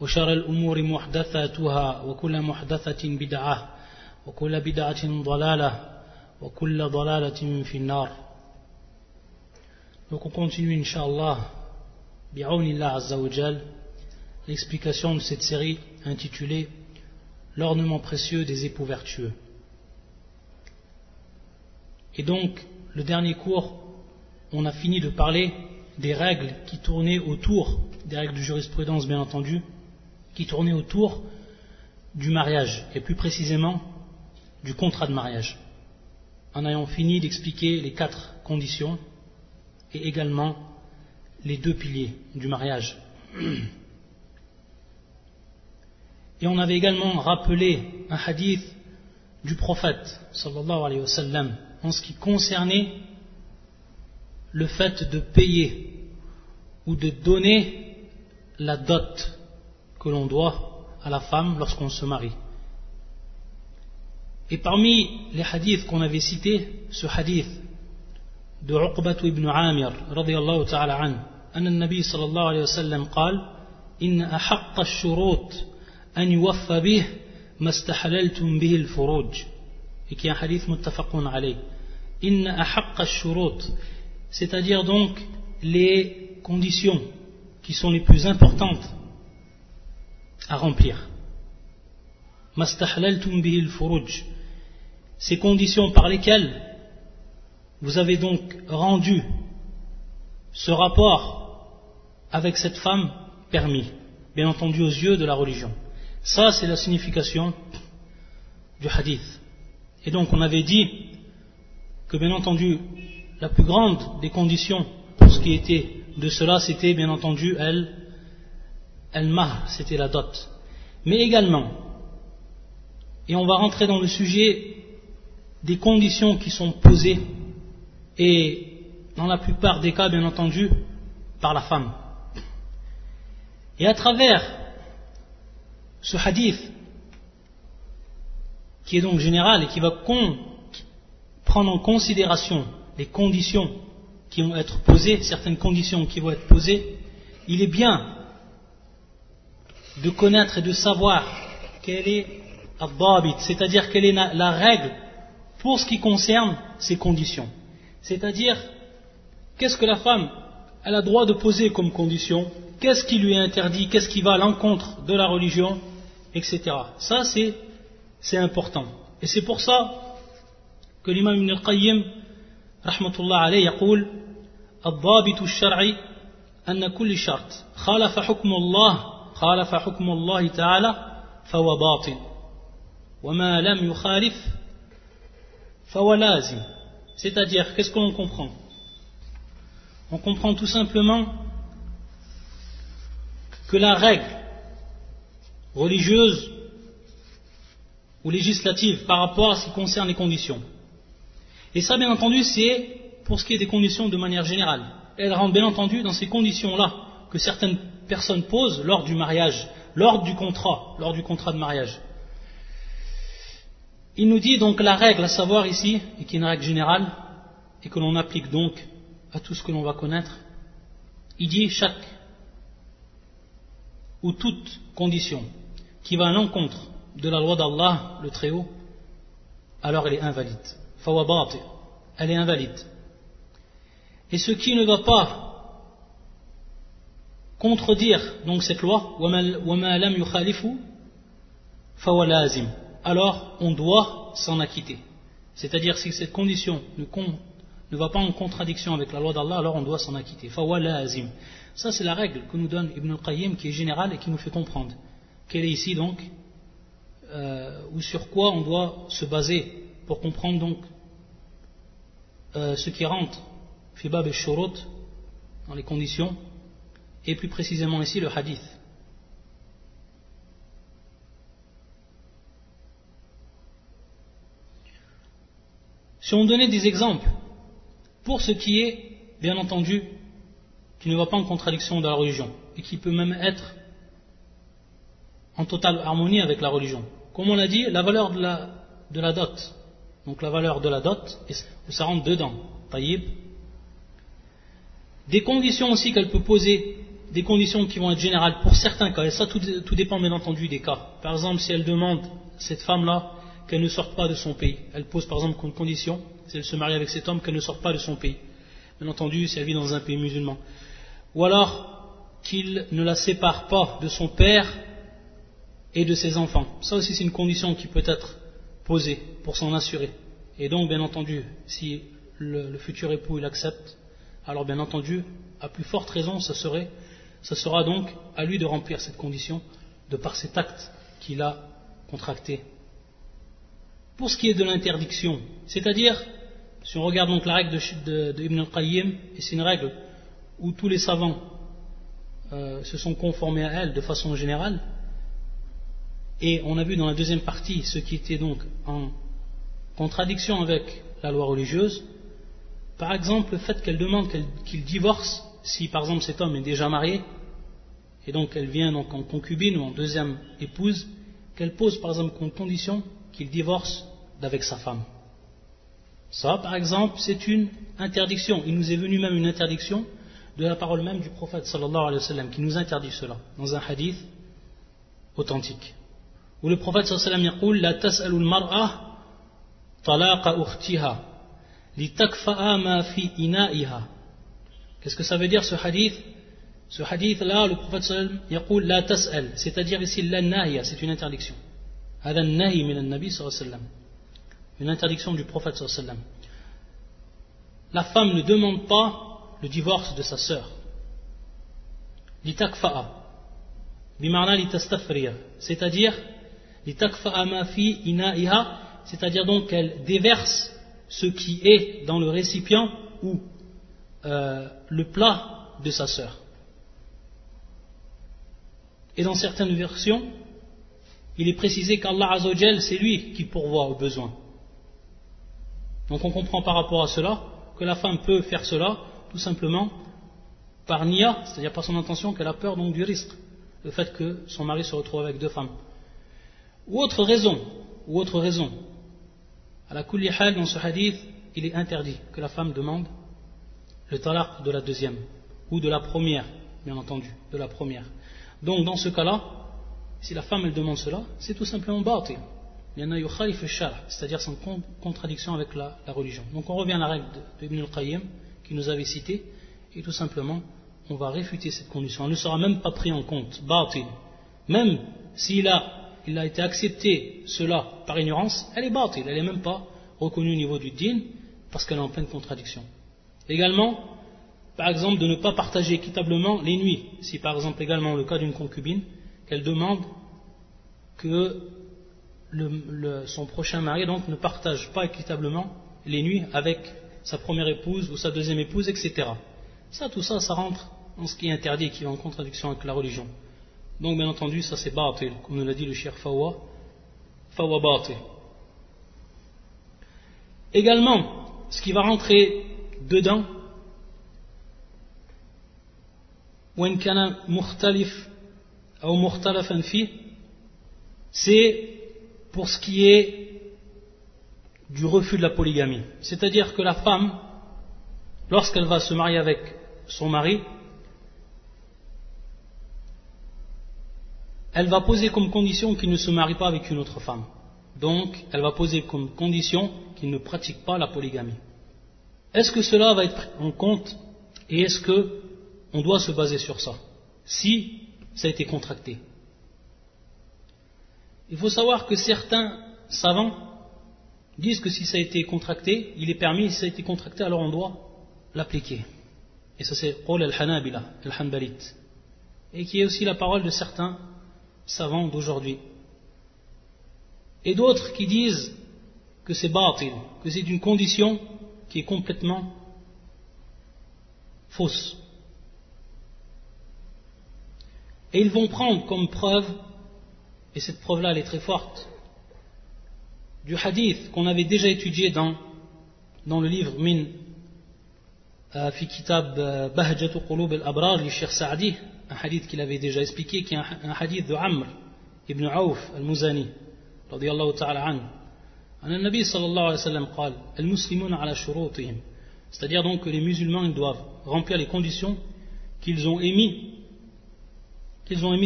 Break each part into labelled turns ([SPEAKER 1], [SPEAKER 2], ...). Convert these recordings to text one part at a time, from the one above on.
[SPEAKER 1] وشر الأمور محدثاتها وكل محدثة بدعة وكل بدعة ضلالة وكل ضلالة في النار Donc on continue, Inch'Allah, bi'awnillah Azza wa Jal, l'explication de cette série intitulée L'ornement précieux des époux vertueux. Et donc, le dernier cours, on a fini de parler des règles qui tournaient autour, des règles de jurisprudence bien entendu, qui tournaient autour du mariage, et plus précisément du contrat de mariage, en ayant fini d'expliquer les quatre conditions et également les deux piliers du mariage. Et on avait également rappelé un hadith du prophète sallallahu alayhi wa en ce qui concernait le fait de payer ou de donner la dot que l'on doit à la femme lorsqu'on se marie. Et parmi les hadiths qu'on avait cités, ce hadith de Uqbat ibn Amir radiyallahu ta'ala an, أن النبي صلى الله عليه وسلم قال إن أحق الشروط أن يوفى به ما استحللتم به الفروج et qui est un hadith muttafaqun alayh إن أحق الشروط c'est-à-dire donc les conditions qui sont les plus importantes à remplir. Ces conditions par lesquelles vous avez donc rendu ce rapport avec cette femme permis, bien entendu aux yeux de la religion. Ça, c'est la signification du hadith. Et donc, on avait dit que, bien entendu, la plus grande des conditions pour ce qui était de cela, c'était, bien entendu, elle, mah, c'était la dot. Mais également, et on va rentrer dans le sujet des conditions qui sont posées, et dans la plupart des cas, bien entendu, par la femme. Et à travers ce hadith, qui est donc général et qui va prendre en considération les conditions qui vont être posées, certaines conditions qui vont être posées, il est bien de connaître et de savoir quelle est c'est-à-dire quelle est la règle pour ce qui concerne ces conditions. C'est-à-dire, qu'est-ce que la femme elle a droit de poser comme condition, qu'est-ce qui lui est interdit, qu'est-ce qui va à l'encontre de la religion, etc. Ça, c'est important. Et c'est pour ça que l'imam Ibn al-Qayyim, rahmatullah alayhi, يقول الضابط الشرعي أن كل شرط خالف حكم الله خالف حكم الله تعالى فهو باطل وما لم يخالف فهو لازم c'est-à-dire qu'est-ce que l'on comprend on comprend tout simplement que la règle religieuse ou législative par rapport à ce qui concerne les conditions. Et ça, bien entendu, c'est pour ce qui est des conditions de manière générale. Elle rentre bien entendu dans ces conditions-là que certaines personnes posent lors du mariage, lors du contrat, lors du contrat de mariage. Il nous dit donc la règle à savoir ici, et qui est une règle générale, et que l'on applique donc à tout ce que l'on va connaître, il dit chaque ou toute condition qui va à l'encontre de la loi d'Allah, le Très-Haut, alors elle est invalide. Elle est invalide. Et ce qui ne va pas contredire donc cette loi, alors on doit s'en acquitter. C'est-à-dire si cette condition ne va pas en contradiction avec la loi d'Allah, alors on doit s'en acquitter. Ça, c'est la règle que nous donne Ibn al-Qayyim, qui est générale et qui nous fait comprendre. Quelle est ici donc, euh, ou sur quoi on doit se baser pour comprendre donc euh, ce qui rentre, fibab et shurut, dans les conditions, et plus précisément ici le hadith. Si on donnait des exemples, pour ce qui est, bien entendu, qui ne va pas en contradiction de la religion, et qui peut même être en totale harmonie avec la religion. Comme on l'a dit, la valeur de la, dot, donc la valeur de la dot, ça rentre dedans, taïb. Des conditions aussi qu'elle peut poser des conditions qui vont être générales pour certains cas, et ça tout, dépend bien entendu des cas. Par exemple, si elle demande, cette femme-là, qu'elle ne sorte pas de son pays, elle pose par exemple une condition, si elle se marie avec cet homme, qu'elle ne sorte pas de son pays. Bien entendu, si elle vit dans un pays musulman ou alors qu'il ne la sépare pas de son père et de ses enfants. Ça aussi c'est une condition qui peut être posée pour s'en assurer. Et donc bien entendu, si le, futur époux il accepte, alors bien entendu, à plus forte raison, ce serait, ce sera donc à lui de remplir cette condition de par cet acte qu'il a contracté. Pour ce qui est de l'interdiction, c'est-à-dire, si on regarde donc la règle de, Ibn al-Qayyim, et c'est une règle où tous les savants euh, se sont conformés à elle de façon générale, et on a vu dans la deuxième partie ce qui était donc en contradiction avec la loi religieuse, par exemple le fait qu'elle demande qu'il divorce si par exemple cet homme est déjà marié, et donc elle vient donc en concubine ou en deuxième épouse, qu'elle pose par exemple comme condition qu'il divorce d'avec sa femme. Ça, par exemple, c'est une interdiction. Il nous est venu même une interdiction de la parole même du prophète sallallahu qui nous interdit cela dans un hadith authentique où le prophète sallallahu alayhi wa sallam dit La tas'alu al-mar'a talaqa ukhtiha litakfa'a ma fi ina'iha Qu'est-ce que ça veut dire ce hadith? Ce hadith-là, le prophète sallam yaqul la tas'al, c'est-à-dire ici la nahya, c'est une interdiction. Hada nahi min nabi sallam. Une interdiction du prophète sallam. La femme ne demande pas le divorce de sa sœur. Litakfa'a. Bimana litastafriya. C'est-à-dire, litakfa'a ma fi ina'iha. C'est-à-dire donc qu'elle déverse ce qui est dans le récipient ou euh, le plat de sa sœur. Et dans certaines versions, il est précisé qu'Allah Azzawajal, c'est lui qui pourvoit aux besoins. Donc on comprend par rapport à cela que la femme peut faire cela tout simplement par nia, c'est-à-dire par son intention qu'elle a peur donc du risque, le fait que son mari se retrouve avec deux femmes. Ou autre raison, ou autre raison, à la kulli dans ce hadith, il est interdit que la femme demande le talaq de la deuxième, ou de la première, bien entendu, de la première. Donc dans ce cas-là, si la femme elle demande cela, c'est tout simplement batil. C'est-à-dire sans contradiction avec la, religion. Donc on revient à la règle de, al-Qayyim, qu'il nous avait cité, et tout simplement, on va réfuter cette condition. Elle ne sera même pas pris en compte, batil. Même s'il a, il a été accepté cela par ignorance, elle est batil, elle n'est même pas reconnue au niveau du din, parce qu'elle est en pleine contradiction. Également, par exemple, de ne pas partager équitablement les nuits. Si par exemple également le cas d'une concubine, qu'elle demande que son prochain mari donc ne partage pas équitablement les nuits avec sa première épouse ou sa deuxième épouse, etc. Ça, tout ça, ça rentre en ce qui est interdit et qui est en contradiction avec la religion. Donc, bien entendu, ça c'est batil, comme nous l'a dit le cher Fawa, Fawa batil. Également, ce qui va rentrer dedans, c'est pour ce qui est du refus de la polygamie. C'est-à-dire que la femme, lorsqu'elle va se marier avec son mari, elle va poser comme condition qu'il ne se marie pas avec une autre femme. Donc, elle va poser comme condition qu'il ne pratique pas la polygamie. Est-ce que cela va être pris en compte et est-ce que on doit se baser sur ça Si ça a été contracté? Il faut savoir que certains savants disent que si ça a été contracté, il est permis, si ça a été contracté, alors on doit l'appliquer. Et ça c'est Qol al-Hanabila, al-Hanbalit. Et qui est aussi la parole de certains savants d'aujourd'hui. Et d'autres qui disent que c'est batil, que c'est une condition qui est complètement fausse. Et ils vont prendre comme preuve, et cette preuve-là elle est très forte, du hadith qu'on avait déjà étudié dans le livre Min fi kitab Bahjatu Qulub al-Abrar du Saadi, un hadith qu'il avait déjà expliqué, qui est un hadith de Amr ibn Auf al-Muzani, radiyallahu ta'ala. C'est-à-dire donc que les musulmans doivent remplir les conditions qu'ils ont émises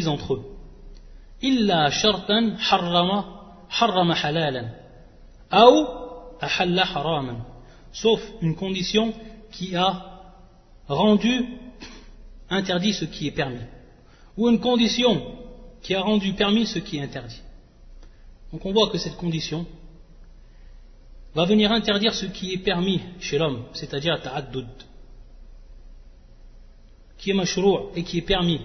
[SPEAKER 1] entre eux. Illa shartan harrama harrama halalan ou ahalla haraman. Sauf une condition qui a rendu interdit ce qui est permis ou une condition qui a rendu permis ce qui est interdit. Donc on voit que cette condition va venir interdire ce qui est permis chez l'homme, c'est-à-dire ta'addud, qui est mashrou' et qui est permis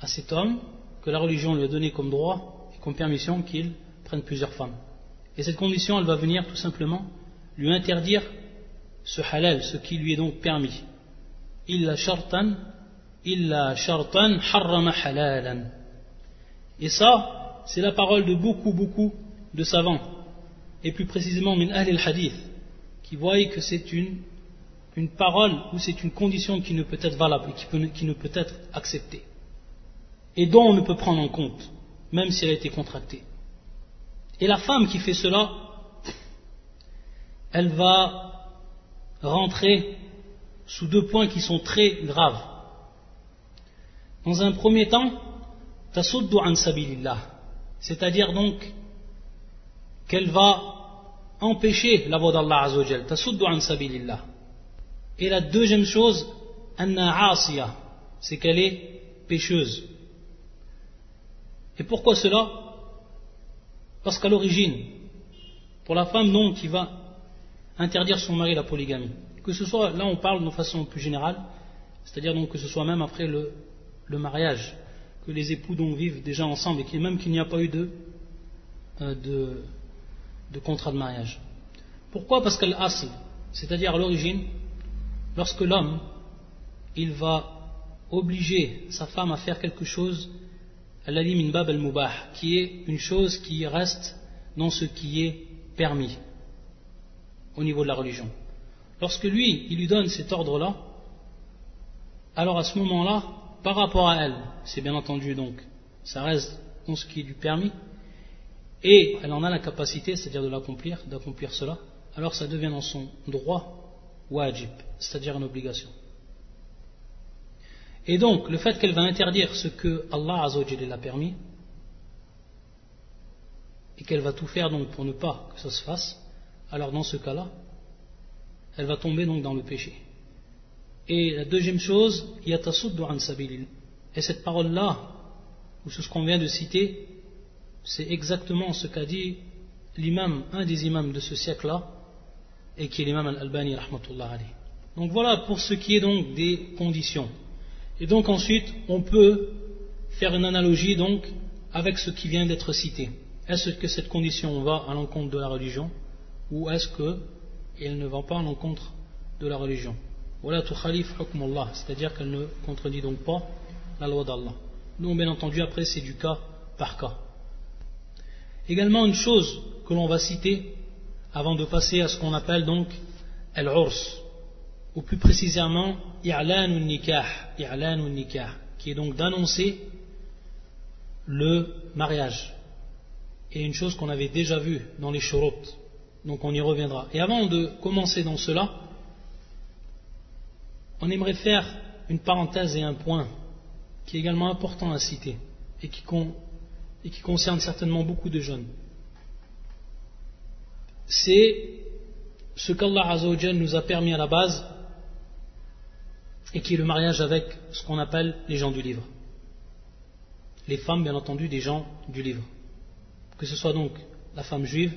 [SPEAKER 1] à cet homme que la religion lui a donné comme droit et comme permission qu'il prenne plusieurs femmes. Et cette condition, elle va venir tout simplement lui interdire ce halal, ce qui lui est donc permis. Illa shartan, illa shartan harrama halalan. Et ça, c'est la parole de beaucoup, beaucoup de savants et plus précisément min al-hadith, qui voient que c'est une, une parole ou c'est une condition qui ne peut être valable et qui ne peut être acceptée, et dont on ne peut prendre en compte, même si elle a été contractée. Et la femme qui fait cela, elle va rentrer sous deux points qui sont très graves. Dans un premier temps, tasuddu an sabilillah, c'est-à-dire donc qu'elle va empêcher la voie d'Allah Azzawajal, tasuddu an sabilillah. Et la deuxième chose, anna c'est qu'elle est pécheuse. Et pourquoi cela? Parce qu'à l'origine, pour la femme non qui va interdire son mari la polygamie, que ce soit, là on parle de façon plus générale, c'est-à-dire donc que ce soit même après le, mariage, que les époux donc vivent déjà ensemble et même qu'il n'y a pas eu de, euh, de de contrat de mariage. Pourquoi? Parce que l'asl, c'est-à-dire à, l'origine, lorsque l'homme, il va obliger sa femme à faire quelque chose, min bab al-mubah, qui est une chose qui reste dans ce qui est permis au niveau de la religion. Lorsque lui, il lui donne cet ordre-là, alors à ce moment-là, par rapport à elle, c'est bien entendu donc, ça reste dans ce qui est du permis, et elle en a la capacité, c'est-à-dire de l'accomplir, d'accomplir cela, alors ça devient dans son droit wajib, c'est-à-dire une obligation. Et donc, le fait qu'elle va interdire ce que Allah Azzawajal a permis, et qu'elle va tout faire donc pour ne pas que ça se fasse, alors dans ce cas-là, elle va tomber donc dans le péché. Et la deuxième chose, yatasuddu an. Et cette parole-là, ou ce qu'on vient de citer, c'est exactement ce qu'a dit l'imam, un des imams de ce siècle-là, et qui est l'imam al-Albani, rahmatullah Donc voilà pour ce qui est donc des conditions. Et donc ensuite, on peut faire une analogie donc avec ce qui vient d'être cité. Est-ce que cette condition va à l'encontre de la religion ou est-ce qu'elle ne va pas à l'encontre de la religion? Voilà tout khalif c'est-à-dire qu'elle ne contredit donc pas la loi d'Allah. Nous, bien entendu, après, c'est du cas par cas. Également une chose que l'on va citer avant de passer à ce qu'on appelle donc al-urs, ou plus précisément i'lan nikah, nikah, qui est donc d'annoncer le mariage. Et une chose qu'on avait déjà vue dans les shurut, donc on y reviendra. Et avant de commencer dans cela, on aimerait faire une parenthèse et un point qui est également important à citer et qui, et qui concerne certainement beaucoup de jeunes. C'est ce qu'Allah nous a permis à la base et qui est le mariage avec ce qu'on appelle les gens du livre. Les femmes, bien entendu, des gens du livre. Que ce soit donc la femme juive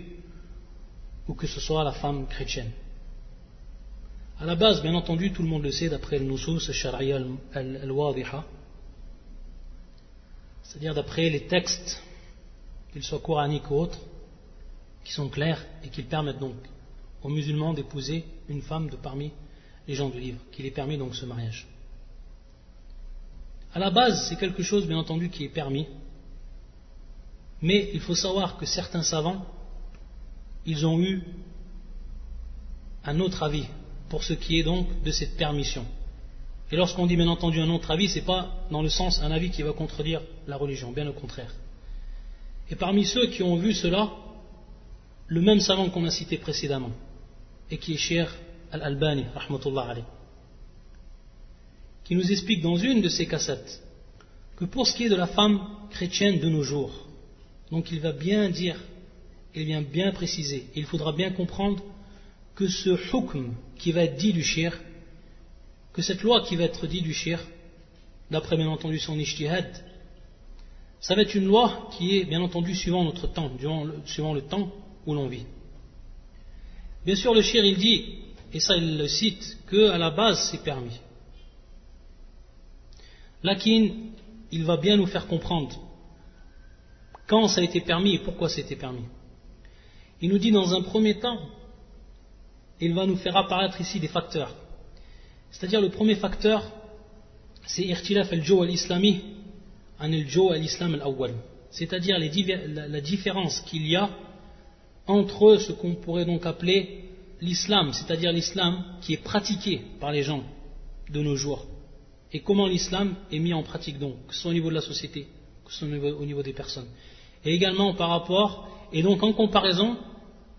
[SPEAKER 1] ou que ce soit la femme chrétienne. À la base, bien entendu, tout le monde le sait d'après le Nusus, al-Shari'a al-Wadiha, c'est-à-dire d'après les textes, qu'ils soient coraniques ou autres, qui sont clairs et qui permettent donc aux musulmans d'épouser une femme de parmi les gens du livre, qui les permet donc ce mariage. À la base, c'est quelque chose, bien entendu, qui est permis, mais il faut savoir que certains savants, ils ont eu un autre avis pour ce qui est donc de cette permission. Et lorsqu'on dit bien entendu un autre avis, ce n'est pas dans le sens un avis qui va contredire la religion, bien au contraire. Et parmi ceux qui ont vu cela, le même savant qu'on a cité précédemment, et qui est cher Al-Albani, qui nous explique dans une de ses cassettes que pour ce qui est de la femme chrétienne de nos jours, donc il va bien dire, il vient bien préciser, il faudra bien comprendre que ce hukm qui va être dit du shir, que cette loi qui va être dit du shir, d'après bien entendu son ishtihad, ça va être une loi qui est bien entendu suivant notre temps, suivant le temps où l'on vit. Bien sûr, le shir il dit, et ça il le cite, que à la base c'est permis. Lakin, il va bien nous faire comprendre quand ça a été permis et pourquoi été permis. Il nous dit dans un premier temps, il va nous faire apparaître ici des facteurs. C'est-à-dire le premier facteur, c'est irtilaf al-jo al-islami C'est-à-dire la différence qu'il y a entre ce qu'on pourrait donc appeler l'islam, c'est-à-dire l'islam qui est pratiqué par les gens de nos jours, et comment l'islam est mis en pratique donc, que ce soit au niveau de la société, que ce soit au niveau, des personnes. Et également par rapport, et donc en comparaison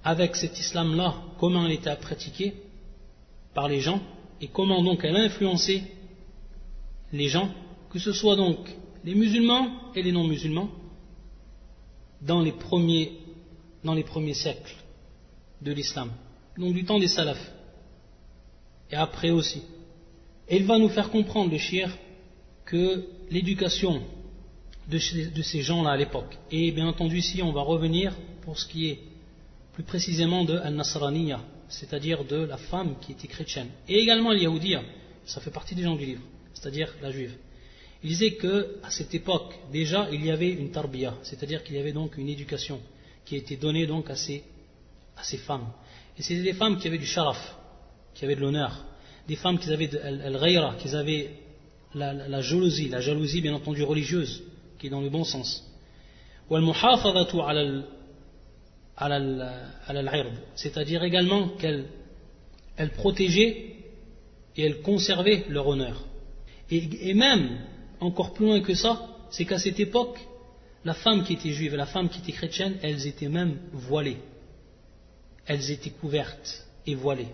[SPEAKER 1] avec cet islam-là, comment elle était pratiquée par les gens, et comment donc elle a influencé les gens, que ce soit donc les musulmans et les non-musulmans, dans les premiers, dans les premiers siècles de l'islam, donc du temps des salafs, et après aussi. Et il va nous faire comprendre, le shir, que l'éducation de, ces gens-là à l'époque, et bien entendu ici on va revenir pour ce qui est plus précisément de Al-Nasraniya, c'est-à-dire de la femme qui était chrétienne, et également al ça fait partie des gens du livre, c'est-à-dire la juive. Il disait qu'à cette époque, déjà, il y avait une tarbiya, c'est-à-dire qu'il y avait donc une éducation qui a été donnée donc à ces, femmes. Et c'était des femmes qui avaient du sharaf, qui avaient de l'honneur, des femmes qui avaient al qui avaient la, jalousie, la jalousie bien entendu religieuse, qui est dans le bon sens. C'est-à-dire également qu'elles elle protégeaient et elles conservaient leur honneur. Et, même, encore plus loin que ça, c'est qu'à cette époque, la femme qui était juive et la femme qui était chrétienne, elles étaient même voilées. Elles étaient couvertes et voilées.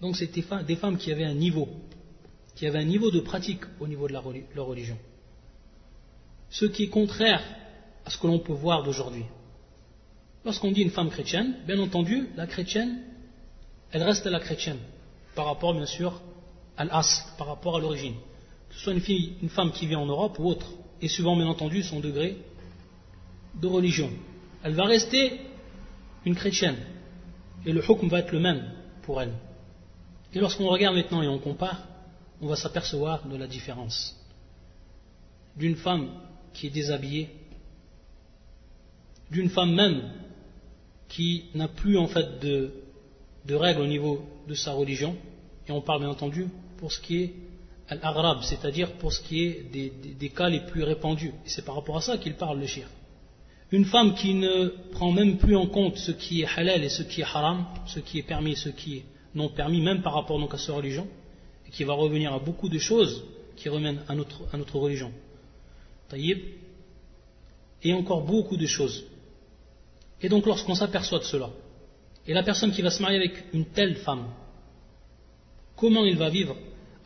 [SPEAKER 1] Donc c'était des femmes qui avaient un niveau, qui avaient un niveau de pratique au niveau de leur religion. Ce qui est contraire à ce que l'on peut voir d'aujourd'hui. Lorsqu'on dit une femme chrétienne, bien entendu, la chrétienne, elle reste la chrétienne, par rapport bien sûr à l'as, par rapport à l'origine. Que ce soit une, fille, une femme qui vit en Europe ou autre, et suivant bien entendu son degré de religion. Elle va rester une chrétienne, et le hukm va être le même pour elle. Et lorsqu'on regarde maintenant et on compare, on va s'apercevoir de la différence d'une femme qui est déshabillée, d'une femme même qui n'a plus en fait de, règles au niveau de sa religion, et on parle bien entendu pour ce qui est l'arabe, c'est-à-dire pour ce qui est des, cas les plus répandus. Et c'est par rapport à ça qu'il parle le shir. Une femme qui ne prend même plus en compte ce qui est halal et ce qui est haram, ce qui est permis et ce qui est non permis, même par rapport donc à sa religion, et qui va revenir à beaucoup de choses qui remènent à notre, à notre religion. Taïb. Et encore beaucoup de choses. Et donc lorsqu'on s'aperçoit de cela, et la personne qui va se marier avec une telle femme, comment il va vivre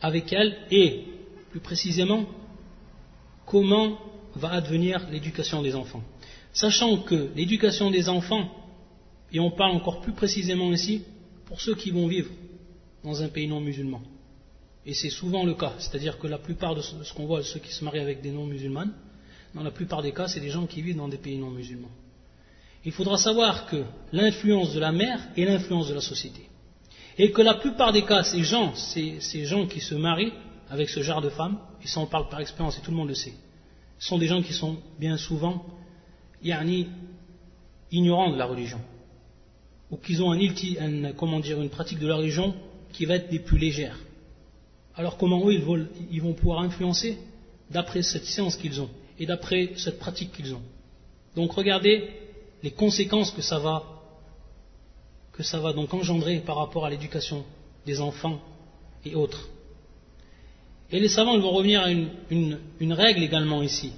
[SPEAKER 1] avec elle et, plus précisément, comment va advenir l'éducation des enfants. Sachant que l'éducation des enfants, et on parle encore plus précisément ici, pour ceux qui vont vivre dans un pays non musulman. Et c'est souvent le cas, c'est-à-dire que la plupart de ce qu'on voit, ceux qui se marient avec des non musulmanes, dans la plupart des cas, c'est des gens qui vivent dans des pays non musulmans. Il faudra savoir que l'influence de la mère est l'influence de la société. Et que la plupart des cas, ces gens, ces, gens qui se marient avec ce genre de femmes, et ça on parle par expérience et tout le monde le sait, sont des gens qui sont bien souvent yani, ignorants de la religion ou qu'ils ont un, dire, une pratique de la religion qui va être des plus légères. Alors comment eux ils vont, ils vont pouvoir influencer d'après cette science qu'ils ont et d'après cette pratique qu'ils ont. Donc regardez les conséquences que ça va que ça va donc engendrer par rapport à l'éducation des enfants et autres. Et les savants vont revenir à une, règle également ici.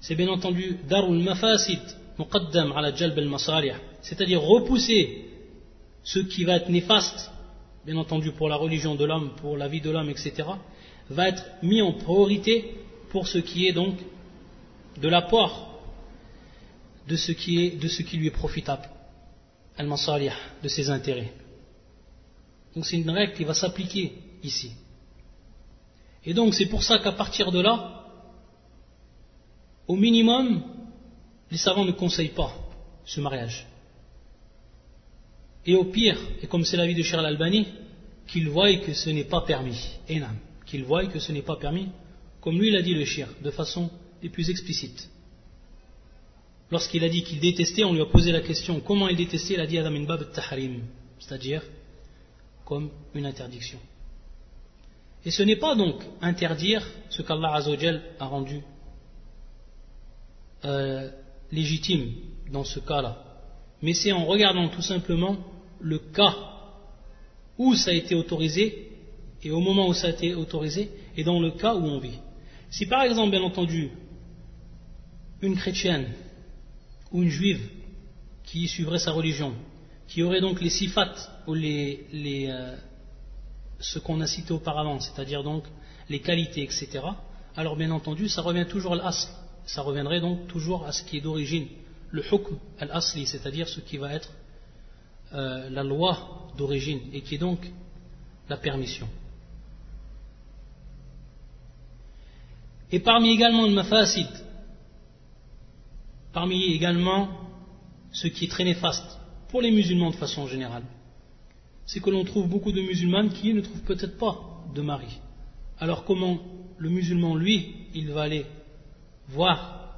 [SPEAKER 1] C'est bien entendu darul mafasid muqaddam ala jalb al c'est-à-dire repousser ce qui va être néfaste, bien entendu pour la religion de l'homme, pour la vie de l'homme, etc., va être mis en priorité pour ce qui est donc de l'apport de ce qui est de ce qui lui est profitable, al-masalih, de ses intérêts. Donc c'est une règle qui va s'appliquer ici. Et donc c'est pour ça qu'à partir de là, au minimum, les savants ne conseillent pas ce mariage. Et au pire, et comme c'est l'avis de Charles Albani, qu'il voie que ce n'est pas permis. Enam, qu'il voie que ce n'est pas permis, comme lui l'a dit le shir, de façon les plus explicite. Lorsqu'il a dit qu'il détestait, on lui a posé la question comment il détestait, il a dit Adam bab tahrim, c'est-à-dire comme une interdiction. Et ce n'est pas donc interdire ce qu'Allah a rendu euh, légitime dans ce cas-là, mais c'est en regardant tout simplement le cas où ça a été autorisé et au moment où ça a été autorisé et dans le cas où on vit. Si par exemple, bien entendu, une chrétienne ou une juive qui suivrait sa religion, qui aurait donc les sifat ou les, euh, ce qu'on a cité auparavant, c'est-à-dire donc les qualités, etc., alors bien entendu, ça revient toujours à l'asl. Ça reviendrait donc toujours à ce qui est d'origine, le hukm al-asli, c'est-à-dire ce qui va être euh, la loi d'origine et qui est donc la permission. Et parmi également le mafasid, parmi également ce qui est très néfaste pour les musulmans de façon générale, c'est que l'on trouve beaucoup de musulmanes qui ne trouvent peut-être pas de mari. Alors comment le musulman, lui, il va aller voir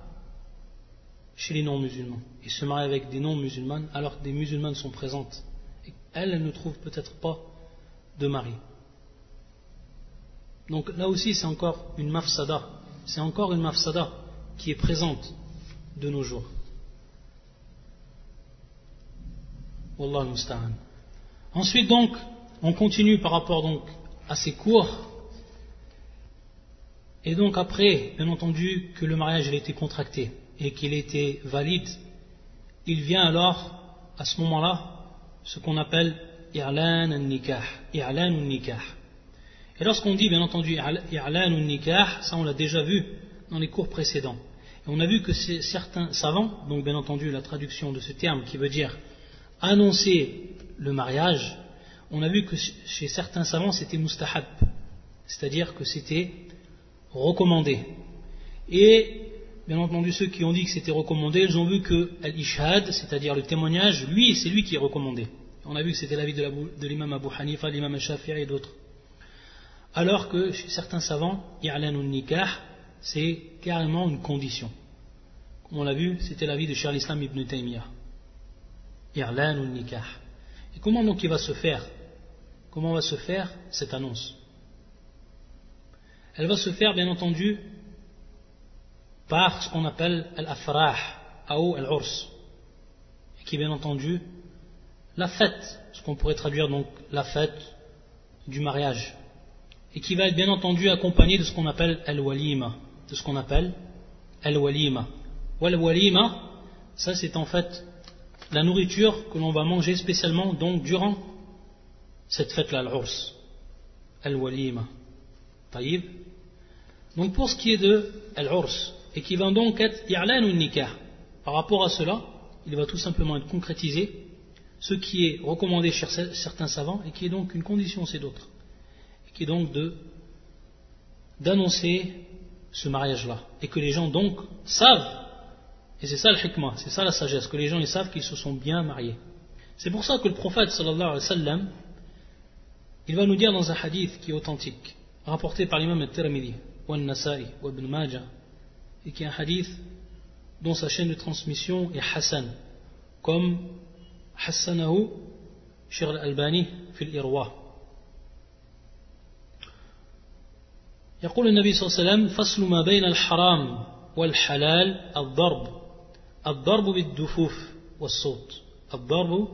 [SPEAKER 1] chez les non-musulmans et se marier avec des non-musulmanes alors que des musulmanes sont présentes et elles, elles ne trouvent peut-être pas de mari. Donc là aussi c'est encore une mafsada, c'est encore une mafsada qui est présente de nos jours. Wallah. Ensuite donc, on continue par rapport donc à ces cours. Et donc après, bien entendu, que le mariage a été contracté et qu'il était valide, il vient alors, à ce moment-là, ce qu'on appelle i'lan al-nikah. I'lan nikah Et lorsqu'on dit, bien entendu, i'lan al-nikah, ça on l'a déjà vu dans les cours précédents. On a vu que certains savants, donc bien entendu la traduction de ce terme qui veut dire annoncer le mariage, on a vu que chez certains savants c'était mustahab, c'est-à-dire que c'était recommandé. Et bien entendu ceux qui ont dit que c'était recommandé, ils ont vu que al-ishad, c'est-à-dire le témoignage, lui, c'est lui qui est recommandé. On a vu que c'était l'avis de l'imam Abu Hanifa, l'imam Shafi'i et d'autres. Alors que chez certains savants, i'lan nikah, c'est carrément une condition. Comme on l'a vu, c'était l'avis de Charles Islam ibn Taymiyyah. I'lan nikah. Et comment donc il va se faire? Comment va se faire cette annonce? Elle va se faire bien entendu par ce qu'on appelle al-afrah ou al-urs qui bien entendu la fête, ce qu'on pourrait traduire donc la fête du mariage et qui va être bien entendu accompagné de ce qu'on appelle al-walima ce qu'on appelle al-walima wal-walima ça c'est en fait la nourriture que l'on va manger spécialement donc durant cette fête-là, l'urs, al-walima. Taïb. Donc pour ce qui est de al-urs, et qui va donc être i'lan ou nikah, par rapport à cela, il va tout simplement être concrétisé, ce qui est recommandé chez certains savants, et qui est donc une condition c'est d'autres, et qui est donc d'annoncer ce mariage-là, et que les gens donc savent et c'est ça le hikmah, c'est ça la sagesse, que les gens ils savent qu'ils se sont bien mariés. C'est pour ça que le prophète sallallahu alayhi wa sallam, il va nous dire dans un hadith qui est authentique, rapporté par l'imam al-Tirmidhi, ou al-Nasai, ou ibn Majah, et qui est un hadith dont sa chaîne de transmission est Hassan, comme Hassanahu Shir al-Albani fil irwa. يقول النبي صلى الله عليه وسلم فصل ما بين الحرام والحلال الضرب الضرب بالدفوف والصوت الضرب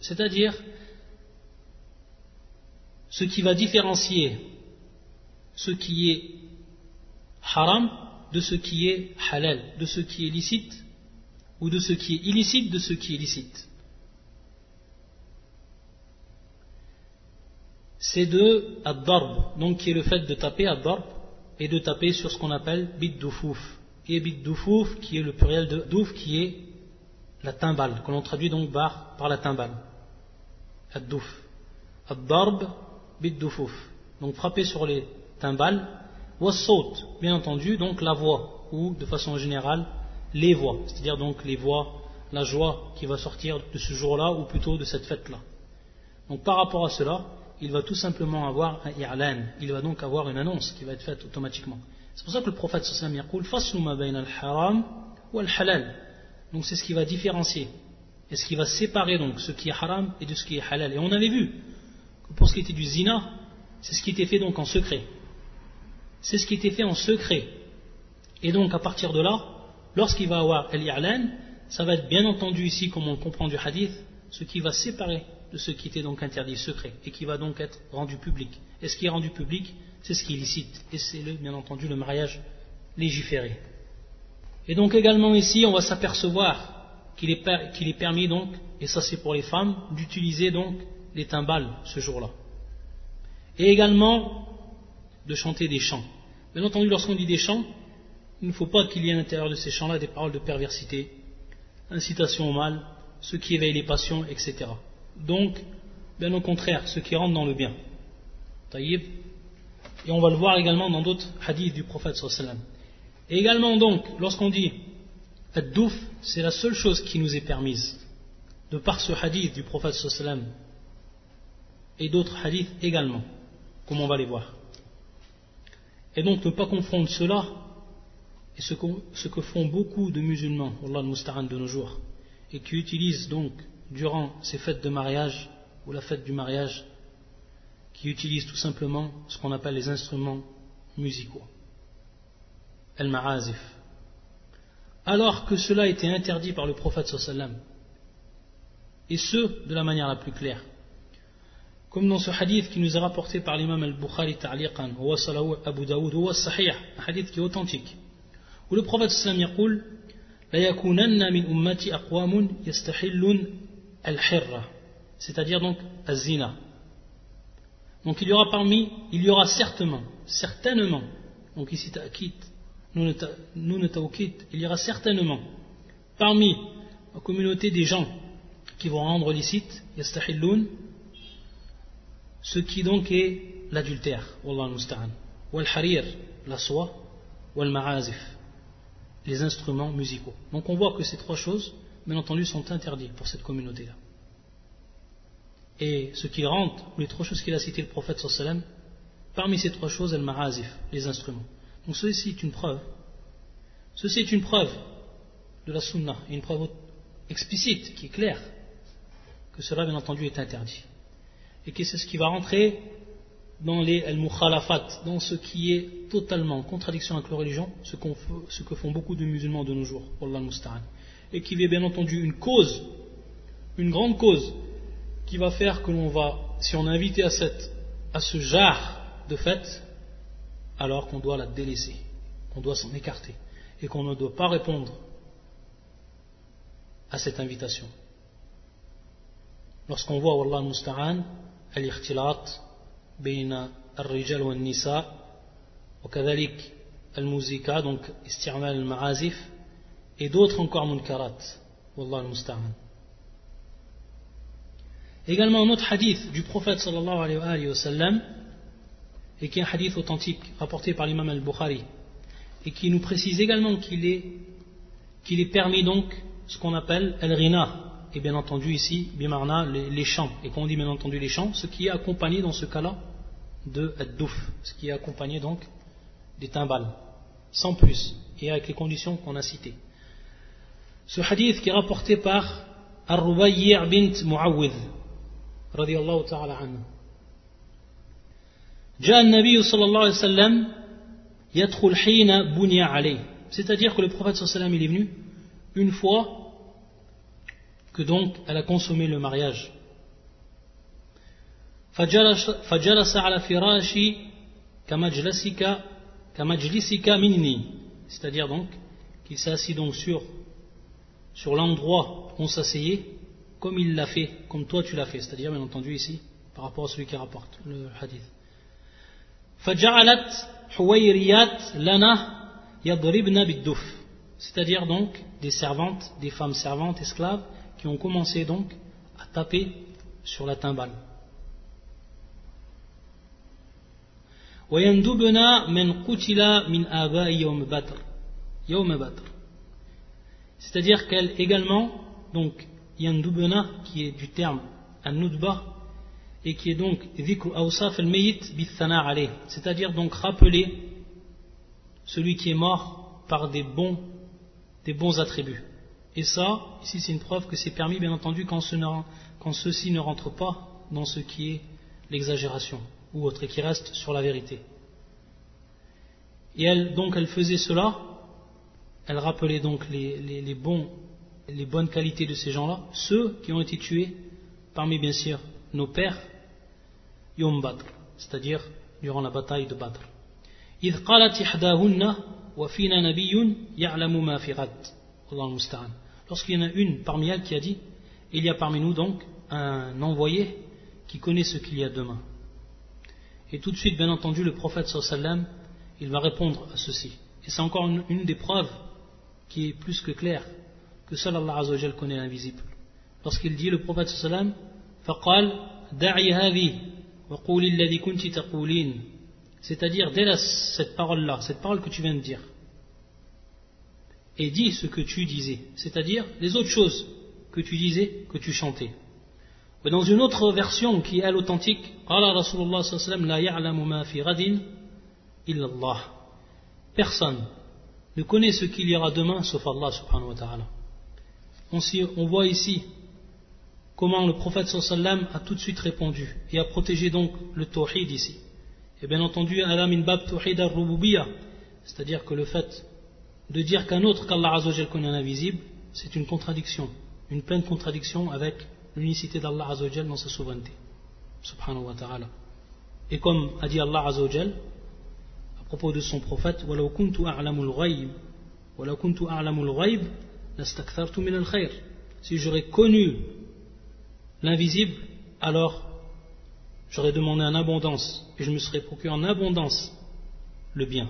[SPEAKER 1] c'est-à-dire ce qui va différencier ce qui est haram de ce qui est halal, de ce qui est licite, ou de ce qui est illicite de ce qui est licite. C'est de ad-darb, donc qui est le fait de taper ad-darb, et de taper sur ce qu'on appelle bid doufouf. Et bid doufouf, qui est le pluriel de douf, qui est la timbale, que l'on traduit donc par, par la timbale. Ad-douf. Ad-darb, doufouf. Donc frapper sur les timbales saute, bien entendu, donc la voix, ou de façon générale, les voix, c'est-à-dire donc les voix, la joie qui va sortir de ce jour-là, ou plutôt de cette fête-là. Donc par rapport à cela, il va tout simplement avoir un i'lan, il va donc avoir une annonce qui va être faite automatiquement. C'est pour ça que le prophète sallallahu alayhi wa sallam al-halal. Donc c'est ce qui va différencier, et ce qui va séparer donc ce qui est haram et de ce qui est halal. Et on avait vu que pour ce qui était du zina, c'est ce qui était fait donc en secret c'est ce qui était fait en secret. Et donc à partir de là, lorsqu'il va avoir El ça va être bien entendu ici, comme on comprend du hadith, ce qui va séparer de ce qui était donc interdit secret et qui va donc être rendu public. Et ce qui est rendu public, c'est ce qui est licite. Et c'est bien entendu le mariage légiféré. Et donc également ici, on va s'apercevoir qu'il est, est, permis donc, et ça c'est pour les femmes, d'utiliser donc les timbales ce jour-là. Et également de chanter des chants. Bien entendu, lorsqu'on dit des chants, il ne faut pas qu'il y ait à l'intérieur de ces chants-là des paroles de perversité, incitation au mal, ce qui éveille les passions, etc. Donc, bien au contraire, ce qui rentre dans le bien. Et on va le voir également dans d'autres hadiths du prophète sallam. Et également donc, lorsqu'on dit ad-douf, c'est la seule chose qui nous est permise, de par ce hadith du prophète sallam, et d'autres hadiths également, comme on va les voir. Et donc ne pas confondre cela et ce que, font beaucoup de musulmans, Allah de nos jours, et qui utilisent donc durant ces fêtes de mariage ou la fête du mariage, qui utilisent tout simplement ce qu'on appelle les instruments musicaux, al-ma'azif. Alors que cela a été interdit par le prophète sallam, et ce de la manière la plus claire. comme dans ce hadith qui nous est rapporté par l'imam al-Bukhari ta'liqan wa salahu Abu Daoud wa sahih un hadith qui est authentique où le prophète sallam يقول لا يكونن من أمتي أقوام يستحلون al-hirra, c'est-à-dire donc al-zina. Donc il y aura parmi, il y aura certainement, certainement, donc ici ta'akit, nous ne ta'akit, il y aura certainement parmi la communauté des gens qui vont rendre licite, yastahilloun, ce qui donc est l'adultère, wallah musta'an, wal harir, la soie, wal ma'azif, les instruments musicaux. Donc on voit que ces trois choses, bien entendu, sont interdites pour cette communauté-là. Et ce qui rentre, les trois choses qu'il a citées le prophète sallam, parmi ces trois choses, al ma'azif, les instruments. Donc ceci est une preuve. Ceci est une preuve de la sunna, une preuve explicite, qui est claire, que cela, bien entendu, est interdit et que c'est ce qui va rentrer dans les al-mukhalafat, dans ce qui est totalement en contradiction avec la religion, ce, que font beaucoup de musulmans de nos jours, et qui est bien entendu une cause, une grande cause, qui va faire que l'on va, si on est invité à, cette, à ce genre de fête, alors qu'on doit la délaisser, qu'on doit s'en écarter, et qu'on ne doit pas répondre à cette invitation. Lorsqu'on voit Allah Musta'an, الاختلاط بين الرجال والنساء وكذلك الموسيقى donc استعمال المعازف et d'autres encore munkarat. Wallah al-musta'an. Également un autre hadith du prophète sallallahu alayhi wa sallam, et qui est un hadith authentique rapporté par l'imam al-Bukhari, et qui nous précise également qu'il est, est permis donc ce qu'on appelle al-rina, et bien entendu ici, bimarna, les, les chants. Et quand on dit bien entendu les chants, ce qui est accompagné dans ce cas-là de ad-douf, ce qui est accompagné donc des timbales, sans plus, et avec les conditions qu'on a citées. Ce hadith qui est rapporté par Ar-Rubayyi' bint Muawwidh, radiyallahu ta'ala anhu. جاء النبي صلى الله عليه وسلم يدخل حين بني عليه c'est-à-dire que le prophète صلى الله عليه وسلم il est venu une fois que donc elle a consommé le mariage. فجلس على فراشي كمجلسك كمجلسك مني c'est-à-dire donc qu'il s'est assis donc sur sur l'endroit où on s'asseyait comme il l'a fait comme toi tu l'as fait c'est-à-dire bien entendu ici par rapport à celui qui rapporte le hadith فجعلت حويريات لنا يضربن بالدف c'est-à-dire donc des servantes, des femmes servantes, esclaves, qui ont commencé donc à taper sur la timbale. C'est-à-dire qu'elle également, donc, yandubna, qui est du terme an-nudba, et qui est donc c'est-à-dire donc rappeler celui qui est mort par des bons des bons attributs. Et ça, ici c'est une preuve que c'est permis, bien entendu, quand, ceci ne rentre pas dans ce qui est l'exagération ou autre, et qui reste sur la vérité. Et elle, donc, elle faisait cela, elle rappelait donc les, bonnes qualités de ces gens-là, ceux qui ont été tués parmi, bien sûr, nos pères, Yom Badr, c'est-à-dire durant la bataille de Badr. Lorsqu'il y en a une parmi elles qui a dit Il y a parmi nous donc un envoyé qui connaît ce qu'il y a demain. Et tout de suite, bien entendu, le prophète sallam, il va répondre à ceci. Et c'est encore une, des preuves qui est plus que claire que seul Allah Azzawajal connaît l'invisible. Lorsqu'il dit le prophète sallam, فقال دعي هذه وقولي الذي كنت تقولين c'est-à-dire dès cette parole-là, cette parole que tu viens de dire, et dis ce que tu disais, c'est-à-dire les autres choses que tu disais, que tu chantais. Mais dans une autre version qui est elle authentique, Personne ne connaît ce qu'il aura demain sauf Allah subhanahu wa ta'ala. On, voit ici comment le prophète sallam a tout de suite répondu et a protégé donc le tawhid ici. Et bien entendu, c'est-à-dire que le fait de dire qu'un autre qu'Allah Azzawajal connaît invisible, c'est une contradiction, une pleine contradiction avec l'unicité d'Allah Azzawajal dans sa souveraineté. Subhanahu wa ta'ala. Et comme a dit Allah Azzawajal, à propos de son prophète, Si j'aurais connu l'invisible, alors j'aurais demandé en abondance et je me serais procuré en abondance le bien.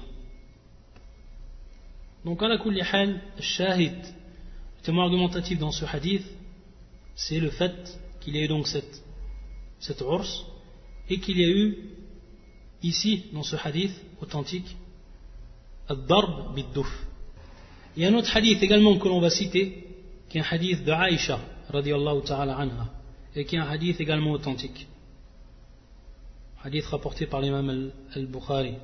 [SPEAKER 1] Donc, à la hal, shahid, le témoin argumentatif dans ce hadith, c'est le fait qu'il y ait donc cette, cette ours et qu'il y a eu ici, dans ce hadith authentique, ad-darb bid-duf. Il y a un autre hadith également que l'on va citer, qui est un hadith de Aïcha, radiallahu ta'ala anha, et qui est un hadith également authentique hadith rapporté par l'imam al-Bukhari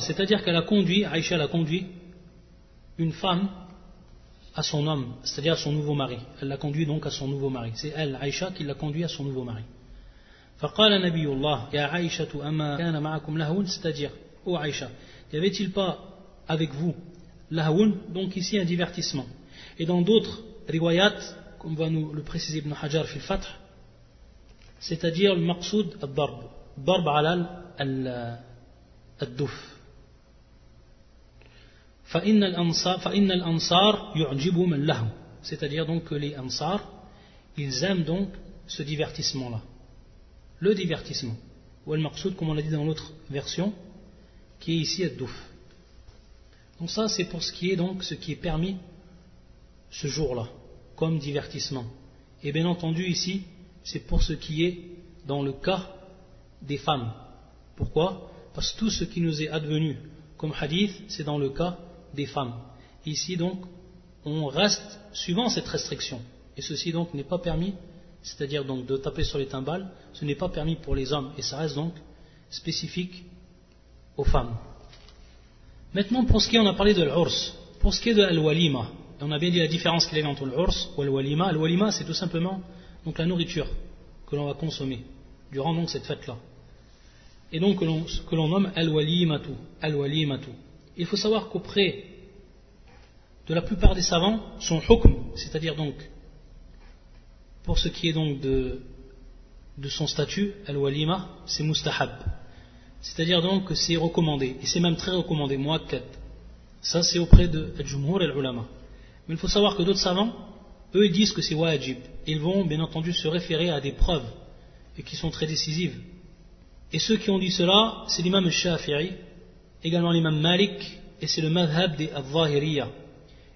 [SPEAKER 1] c'est-à-dire qu'elle a conduit Aïcha a conduit une femme à son homme c'est-à-dire à son nouveau mari elle l'a conduit donc à son nouveau mari c'est elle Aïcha qui l'a conduit à son nouveau mari فقال نبي الله يا عائشة أما كان معكم لهون c'est-à-dire oh Aïcha y avait-il pas avec vous lahoun donc ici un divertissement et dans d'autres riwayat comme va nous le préciser Ibn Hajar fil Fath, c'est-à-dire le maqsoud al-darb, darb alal al-duf. c'est-à-dire donc que les ansar ils aiment donc ce divertissement là le divertissement. Ou al-maqsoud comme on l'a dit dans l'autre version qui est ici al-duf donc ça c'est pour ce qui est donc ce qui est permis ce jour là comme divertissement. Et bien entendu ici, c'est pour ce qui est dans le cas des femmes. Pourquoi? Parce que tout ce qui nous est advenu comme hadith, c'est dans le cas des femmes. Ici donc, on reste suivant cette restriction. Et ceci donc n'est pas permis, c'est-à-dire donc de taper sur les timbales, ce n'est pas permis pour les hommes. Et ça reste donc spécifique aux femmes. Maintenant, pour ce qui est, on a parlé de l'urs. Pour ce qui est de al-walima, on a bien dit la différence qu'il y a entre l'urs ou le walima. Le walima, c'est tout simplement donc, la nourriture que l'on va consommer durant donc cette fête-là. Et donc que l'on nomme al-walimatu. Al Il faut savoir qu'auprès de la plupart des savants, son hukm, c'est-à-dire donc, pour ce qui est donc de, son statut, al-walima, c'est mustahab. C'est-à-dire donc que c'est recommandé, et c'est même très recommandé, muakkad. Ça c'est auprès de al-jumhur et al-ulama. Mais il faut savoir que d'autres savants, eux ils disent que c'est wajib. Ils vont bien entendu se référer à des preuves, et qui sont très décisives. Et ceux qui ont dit cela, c'est l'imam al-Shafi'i, également l'imam Malik, et c'est le madhab des al-Zahiriyah.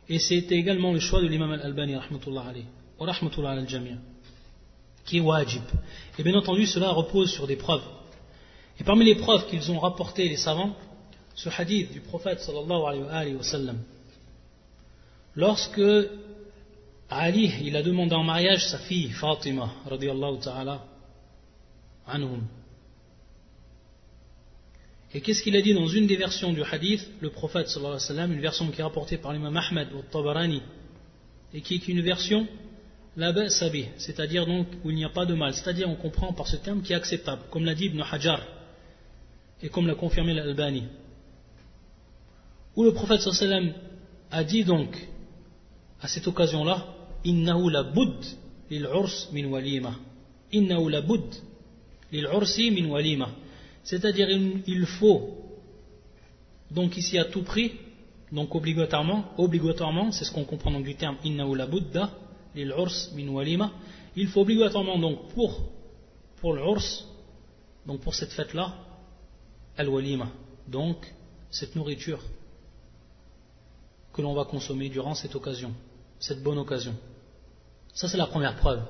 [SPEAKER 1] Et c'était également le choix de l'imam al-Albani, rahmatullah alayhi, wa rahmatullah al-Jami'a, qui est wajib. Et bien entendu, cela repose sur des preuves. Et parmi les preuves qu'ils ont rapportées, les savants, ce hadith du prophète sallallahu alayhi wa sallam, lorsque Ali, il a demandé en mariage sa fille Fatima, radiallahu ta'ala, anhum, et qu'est-ce qu'il a dit dans une des versions du hadith, le prophète sallallahu alayhi wa sallam, une version qui est rapportée par l'imam Ahmed ou Tabarani, et qui est une version la sabi, c'est-à-dire donc où il n'y a pas de mal, c'est-à-dire on comprend par ce terme qui est acceptable, comme l'a dit Ibn Hajar, et comme l'a confirmé l'Albani. Où le prophète sallallahu alayhi wa sallam a dit donc, à cette occasion-là, Innahu la bud lil min walima. Innahu la bud lil min walima. C'est-à-dire il faut, donc ici à tout prix, donc obligatoirement, obligatoirement, c'est ce qu'on comprend donc du terme inna la buddha, walima, il faut obligatoirement donc pour, pour l'urs, donc pour cette fête-là, al walima, donc cette nourriture que l'on va consommer durant cette occasion, cette bonne occasion. Ça c'est la première preuve.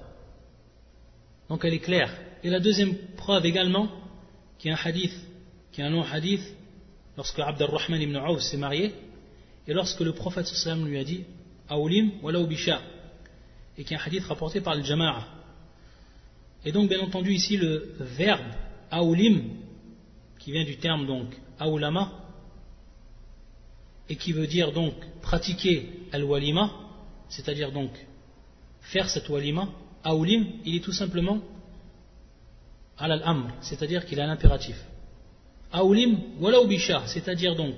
[SPEAKER 1] Donc elle est claire. Et la deuxième preuve également, qui est un hadith, qui est un long hadith, lorsque Abd al-Rahman ibn Auf s'est marié, et lorsque le prophète sallam lui a dit Aoulim wala bisha, et qui est un hadith rapporté par le Jama'a. Et donc, bien entendu, ici le verbe Aoulim, qui vient du terme donc Aoulama, et qui veut dire donc pratiquer al-walima, c'est-à-dire donc faire cette walima, Aoulim, il est tout simplement al-amr, c'est-à-dire qu'il a l'impératif. Aoulim wala c'est-à-dire donc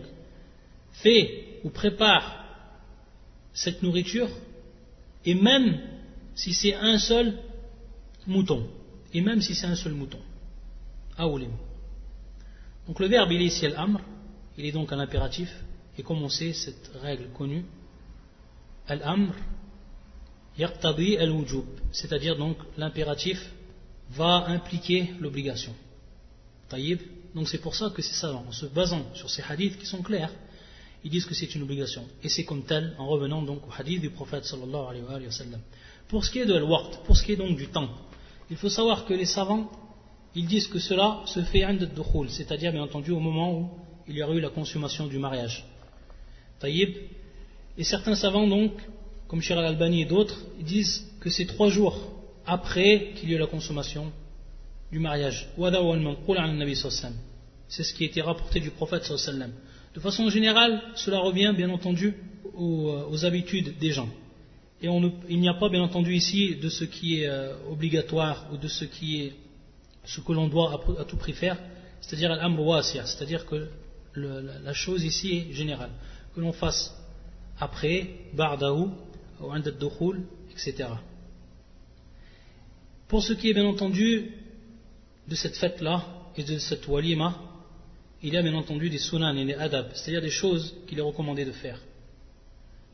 [SPEAKER 1] fais ou prépare cette nourriture et même si c'est un seul mouton et même si c'est un seul mouton. Aoulim. Donc le verbe il est ici al-amr, il est donc un impératif et comme on sait cette règle connue, al-amr yaqtadi al-wujub, c'est-à-dire donc l'impératif va impliquer l'obligation. Taïb. Donc c'est pour ça que c'est ça, en se basant sur ces hadiths qui sont clairs, ils disent que c'est une obligation. Et c'est comme tel, en revenant donc au hadith du prophète sallallahu alayhi wa sallam. Pour ce qui est de l'waqt, pour ce qui est donc du temps, il faut savoir que les savants, ils disent que cela se fait un dukhul, c'est-à-dire bien entendu au moment où il y aura eu la consommation du mariage. Taïb. Et certains savants donc, comme Shir al-Albani et d'autres, disent que c'est trois jours après qu'il y ait la consommation du mariage. C'est ce qui a été rapporté du prophète. De façon générale, cela revient bien entendu aux, euh, habitudes des gens. Et il n'y a pas bien entendu ici de ce qui est euh, obligatoire ou de ce qui est ce que l'on doit à, tout prix faire, c'est-à-dire c'est-à-dire que la, chose ici est générale, que l'on fasse après, ba'dahu, ou etc. Pour ce qui est bien entendu de cette fête-là et de cette walima, il y a bien entendu des sunan et des adab, c'est-à-dire des choses qu'il est recommandé de faire.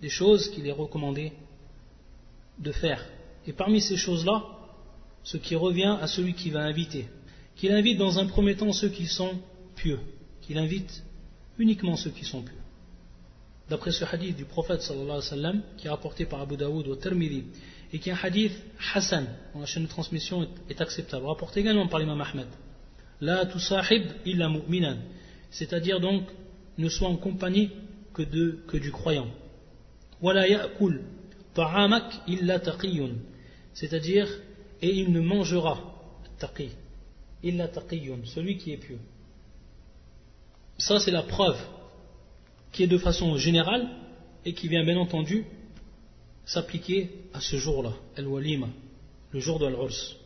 [SPEAKER 1] Des choses qu'il est recommandé de faire. Et parmi ces choses-là, ce qui revient à celui qui va inviter, qu'il invite dans un premier temps ceux qui sont pieux, qu'il invite uniquement ceux qui sont pieux. D'après ce hadith du prophète sallallahu alayhi wa sallam, qui est rapporté par Abu Daoud au Tirmidhi, et qui est un hadith Hassan, dont la chaîne de transmission est, acceptable, rapporté également par l'imam Ahmed. La tusahib illa mu'minan, c'est-à-dire donc ne soit en compagnie que, de, que du croyant. Wala ya'kul ta'amak illa taqiyun, c'est-à-dire et il ne mangera taqi, illa taqiyun, celui qui est pieux. Ça c'est la preuve qui est de façon générale et qui vient bien entendu s'appliquer à ce jour-là, Al-Walima, le jour de l'Urs.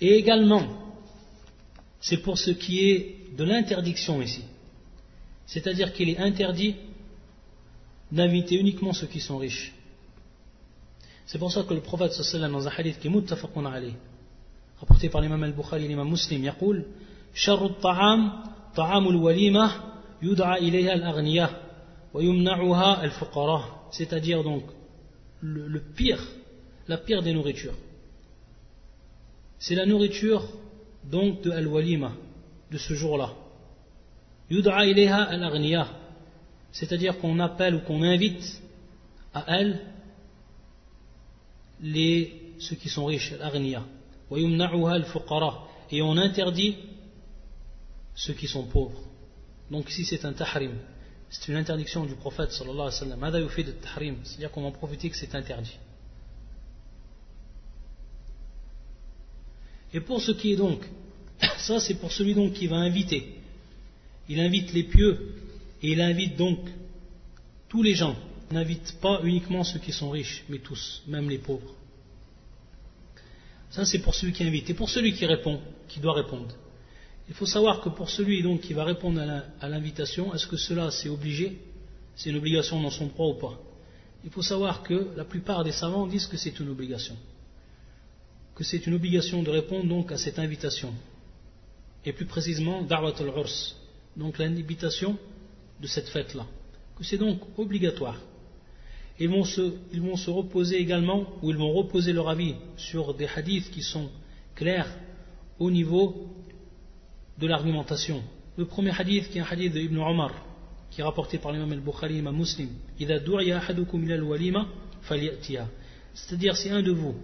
[SPEAKER 1] Et également, c'est pour ce qui est de l'interdiction ici. C'est-à-dire qu'il est interdit d'inviter uniquement ceux qui sont riches. C'est pour ça que le prophète sallallahu dans un hadith qui est muttafaqun alayh, rapporté par l'imam al-Bukhari l'imam muslim, il dit « Sharru ta'am, ta'amul walima » yud'a ilayha al-aghniya wa yumna'uha al-fuqara c'est-à-dire donc le, le, pire la pire des nourritures. C'est la nourriture donc de al-walima de ce jour-là. yud'a ilayha al-aghniya c'est-à-dire qu'on appelle ou qu'on invite à elle les ceux qui sont riches al-aghniya wa yumna'uha al-fuqara et on interdit ceux qui sont pauvres donc ici c'est un tahrim c'est une interdiction du prophète sallallahu alayhi wa sallam tahrim c'est-à-dire qu'on va profiter que c'est interdit et pour ce qui est donc ça c'est pour celui donc qui va inviter il invite les pieux et il invite donc tous les gens. Il n'invite pas uniquement ceux qui sont riches, mais tous, même les pauvres. Ça, c'est pour celui qui invite. Et pour celui qui répond, qui doit répondre. Il faut savoir que pour celui qui va répondre à l'invitation, est-ce que cela c'est obligé? C'est une obligation dans son droit ou pas? Il faut savoir que la plupart des savants disent que c'est une obligation. Que c'est une obligation de répondre donc à cette invitation. Et plus précisément, da'wat al-urs, donc l'inhibition de cette fête-là, que c'est donc obligatoire. Ils ils vont se reposer également, ou ils vont reposer leur avis sur des hadiths qui sont clairs au niveau de l'argumentation. Le premier hadith qui est un hadith de Ibn Omar, qui est rapporté par l'imam al-Bukhari, l'imam muslim, c'est-à-dire si un de vous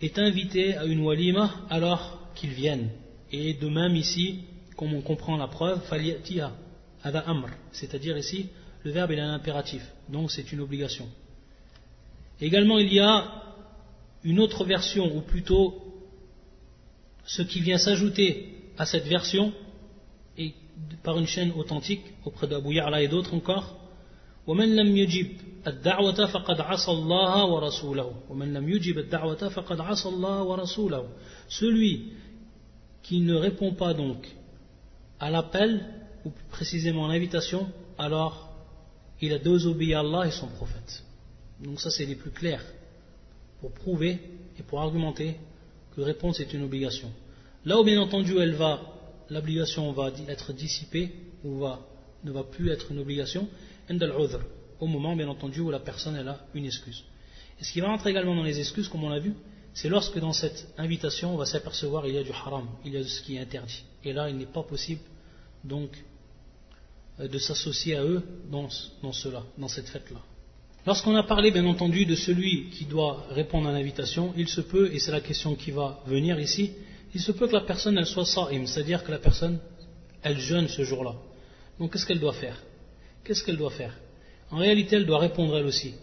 [SPEAKER 1] est invité à une walima alors qu'il vienne. Et de même ici, comme on comprend la preuve, amr, c'est-à-dire ici, le verbe est un impératif, donc c'est une obligation. Également, il y a une autre version, ou plutôt ce qui vient s'ajouter à cette version, et par une chaîne authentique auprès d'Abu Ya'la et d'autres encore, ومن لم يجب الدعوة فقد عصى الله ورسوله ومن لم يجب الدعوة فقد عصى الله ورسوله celui qui ne répond pas donc à l'appel, ou plus précisément à l'invitation, alors il a désobéi à Allah et son prophète. Donc ça c'est les plus clairs pour prouver et pour argumenter que répondre est une obligation. Là où bien entendu elle va, l'obligation va être dissipée ou va, ne va plus être une obligation, au moment bien entendu où la personne elle a une excuse. Et ce qui va rentrer également dans les excuses, comme on l'a vu, c'est lorsque dans cette invitation on va s'apercevoir qu'il y a du haram, il y a ce qui est interdit. Et là, il n'est pas possible donc euh, de s'associer à eux dans, cela, dans cette fête-là. Lorsqu'on a parlé, bien entendu, de celui qui doit répondre à l'invitation, il se peut, et c'est la question qui va venir ici, il se peut que la personne, elle soit sa'im, c'est-à-dire que la personne, elle jeûne ce jour-là. Donc, qu'est-ce qu'elle doit faire? Qu'est-ce qu'elle doit faire? En réalité, elle doit répondre elle aussi.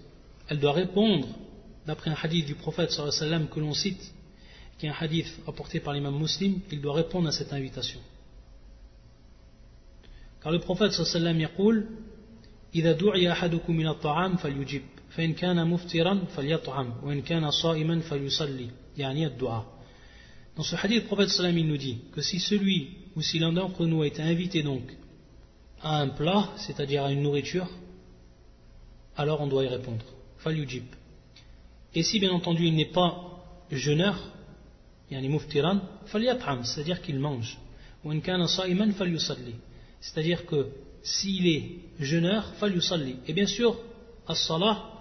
[SPEAKER 1] Elle doit répondre, d'après un hadith du prophète sallam que l'on cite, qui est un hadith apporté par l'imam muslim, il doit répondre à cette invitation. Car le prophète sallam yaqul, إذا دعي أحدكم من الطعام فليجب فإن كان مفترا فليطعم وإن كان صائما فليصلي يعني الدعاء Dans ce hadith, le prophète sallam il nous dit que si celui ou si l'un d'entre nous a été invité donc à un plat, c'est-à-dire à une nourriture, alors on doit y répondre. Falyujib. Et si bien entendu il n'est pas jeûneur, yani muftiran, c'est-à-dire qu'il mange. C'est-à-dire que s'il est jeûneur, Et bien sûr, as-salah,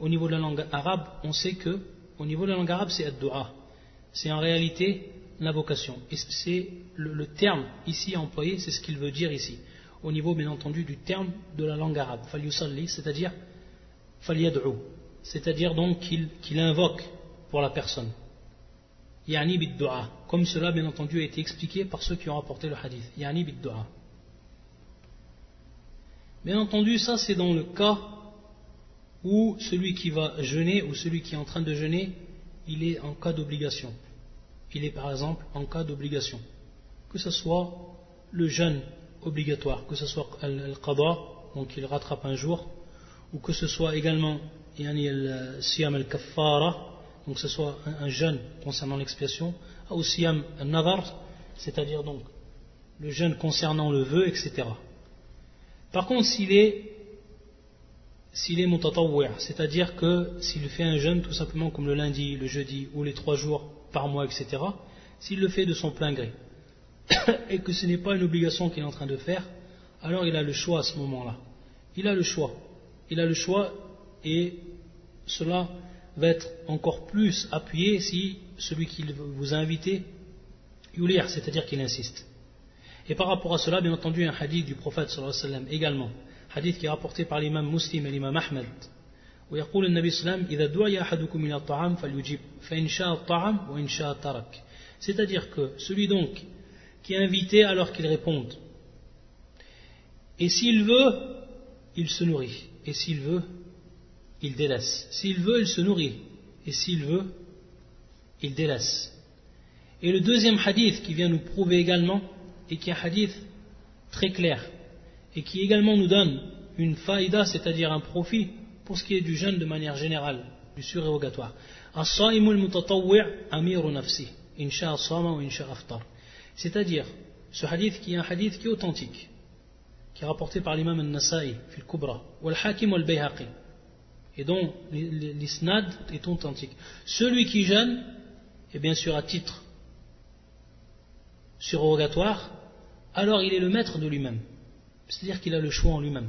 [SPEAKER 1] au niveau de la langue arabe, on sait que, au niveau de la langue arabe, c'est ad-du'a. C'est en réalité l'invocation. Et c'est le, terme ici employé, c'est ce qu'il veut dire ici. Au niveau, bien entendu, du terme de la langue arabe. c'est-à-dire falyad'u c'est-à-dire donc qu'il invoque pour la personne. Yani bid-du'a, comme cela bien entendu a été expliqué par ceux qui ont rapporté le hadith. Yani bid-du'a. Bien entendu, ça c'est dans le cas où celui qui va jeûner ou celui qui est en train de jeûner, il est en cas d'obligation. Il est par exemple en cas d'obligation. Que ce soit le jeûne obligatoire, que ce soit al-qada, donc il rattrape un jour, ou que ce soit également siyam al-kaffara, donc ce soit un, jeûne concernant l'expiation, aussi un navar, c'est-à-dire donc le jeûne concernant le vœu, etc. Par contre, s'il est s'il est c'est-à-dire que s'il fait un jeûne tout simplement comme le lundi, le jeudi ou les trois jours par mois, etc., s'il le fait de son plein gré, et que ce n'est pas une obligation qu'il est en train de faire, alors il a le choix à ce moment-là. Il a le choix. Il a le choix et cela va être encore plus appuyé si celui qui vous a invité, c'est-à-dire qu'il insiste. Et par rapport à cela, bien entendu, un hadith du prophète sallallahu alayhi wa sallam également, hadith qui est rapporté par l'imam Muslim et l'imam Ahmed, où يقول النبي صلى الله عليه وسلم إذا دعي أحدكم إلى الطعام فليجيب فإن شاء الطعام وإن شاء ترك c'est-à-dire que celui donc qui est invité alors qu'il réponde et s'il veut il se nourrit et s'il veut il délaisse s'il veut il se nourrit et s'il veut il délaisse et le deuxième hadith qui vient nous prouver également et qui est un hadith très clair et qui également nous donne une faïda, c'est-à-dire un profit pour ce qui est du jeûne de manière générale, du surérogatoire. C'est-à-dire, ce hadith qui est un hadith qui est authentique, qui est rapporté par l'imam al-Nasa'i, fil Kubra, ou al-Hakim al-Bayhaqi, et dont l'isnad est authentique. Celui qui jeûne, est bien sûr à titre surérogatoire, alors il est le maître de lui-même. C'est-à-dire qu'il a le choix en lui-même.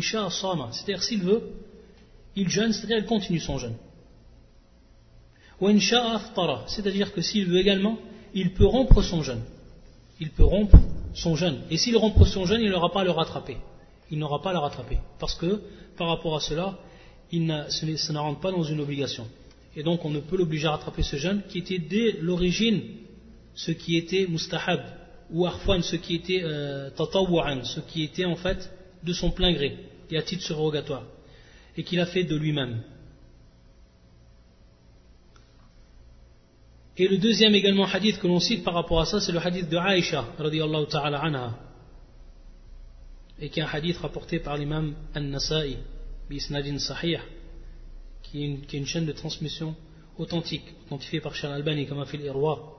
[SPEAKER 1] Sama, c'est-à-dire s'il veut, il jeûne, c'est-à-dire il continue son jeûne. Ou aftara, c'est-à-dire que s'il veut également, il peut rompre son jeûne. Il peut rompre son jeûne. Et s'il rompt son jeûne, il n'aura pas à le rattraper. Il n'aura pas à le rattraper. Parce que, par rapport à cela, il ça ne rentre pas dans une obligation. Et donc on ne peut l'obliger à rattraper ce jeûne qui était dès l'origine ce qui était mustahab ou arfan ce qui était euh, ce qui était en fait de son plein gré et à titre surrogatoire et qu'il a fait de lui-même. Et le deuxième également hadith que l'on cite par rapport à ça, c'est le hadith de Aïcha, ta'ala anha, et qui est un hadith rapporté par l'imam An-Nasa'i, qui est, une, chaîne de transmission authentique, authentifiée par Charles Albani, comme a fait l'Irwa,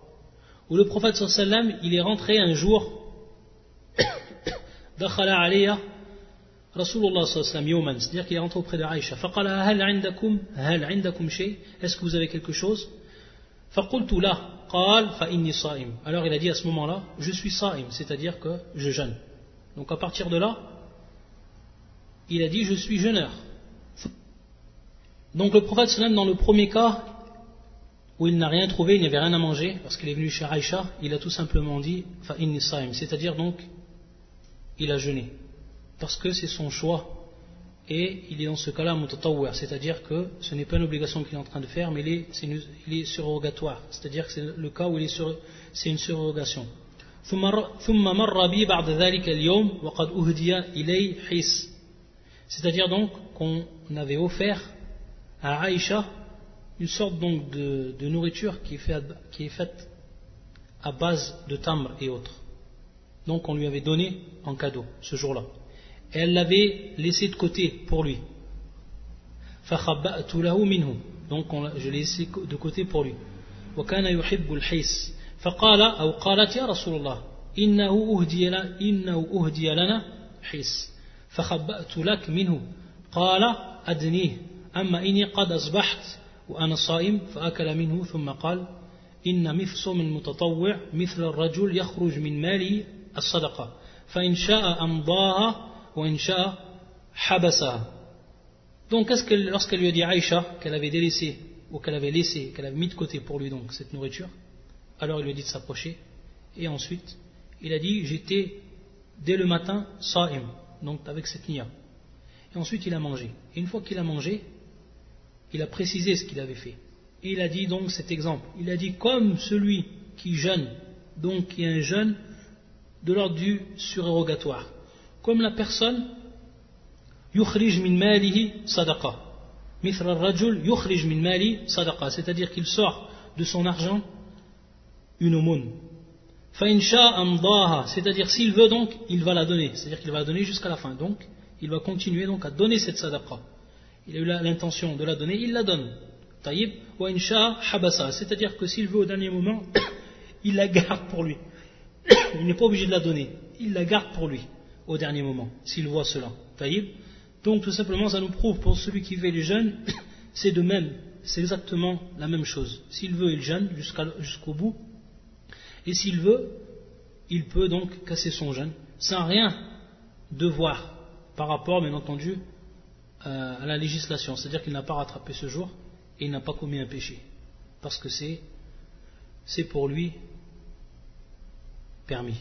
[SPEAKER 1] où le prophète sallam il est rentré un jour dakhala alayya Rasulullah sallam c'est-à-dire qu'il est rentré auprès de Aïcha. Hal indakum hal indakum shay? Est-ce que vous avez quelque chose? Faqultu la. Qal fa inni sa'im. Alors il a dit à ce moment-là je suis sa'im c'est-à-dire que je jeûne. Donc à partir de là il a dit je suis jeûneur. Donc le prophète sallam dans le premier cas où il n'a rien trouvé, il n'y avait rien à manger, parce qu'il est venu chez Aïcha, il a tout simplement dit c'est-à-dire donc, il a jeûné, parce que c'est son choix, et il est dans ce cas-là mutatawwar, c'est-à-dire que ce n'est pas une obligation qu'il est en train de faire, mais il est, il est surrogatoire, c'est-à-dire que c'est le cas où c'est une surrogation. C'est-à-dire donc qu'on avait offert à Aïcha une sorte donc de, nourriture qui est, faite à base de tamr et autres. Donc on lui avait donné en cadeau ce jour-là. Et elle l'avait laissé de côté pour lui. Donc je l'ai laissé de côté pour lui. وكان يحب الحيس فقال أو قالت يا رسول الله إنه أهدي, إنه أهدي لنا حيس فخبأت لك منه قال أدنيه أما إني قد أصبحت وأنا صائم فأكل منه ثم قال إن مفصوم المتطوع مثل الرجل يخرج من ماله الصدقة فإن شاء أمضاها وإن شاء حبسها Donc, est-ce que lorsqu'elle lui a dit Aïcha qu'elle avait délaissé ou qu'elle avait laissé, qu'elle avait mis de côté pour lui donc cette nourriture, alors il lui a dit de s'approcher et ensuite il a dit j'étais dès le matin sa'im, donc avec cette niya. Et ensuite il a mangé. Et une fois qu'il a mangé, il a précisé ce qu'il avait fait. Et il a dit donc cet exemple. Il a dit comme celui qui jeûne, donc qui est un jeûne de l'ordre du surérogatoire. Comme la personne yukhrij min malihi sadaqa. Rajul yukhrij min mali sadaqa. C'est-à-dire qu'il sort de son argent une aumône. C'est-à-dire s'il veut donc, il va la donner. C'est-à-dire qu'il va la donner jusqu'à la fin. Donc, il va continuer donc à donner cette sadaqa il a eu l'intention de la donner, il la donne. Taïb, wa insha habasa, c'est-à-dire que s'il veut au dernier moment, il la garde pour lui. il n'est pas obligé de la donner, il la garde pour lui au dernier moment, s'il voit cela. Taïb. Donc tout simplement, ça nous prouve pour celui qui veut les jeunes, c'est de même, c'est exactement la même chose. S'il veut, il jeûne jusqu'au bout, et s'il veut, il peut donc casser son jeûne, sans rien devoir par rapport, bien entendu, à la législation. C'est-à-dire qu'il n'a pas rattrapé ce jour et il n'a pas commis un péché. Parce que c'est, c'est pour lui permis.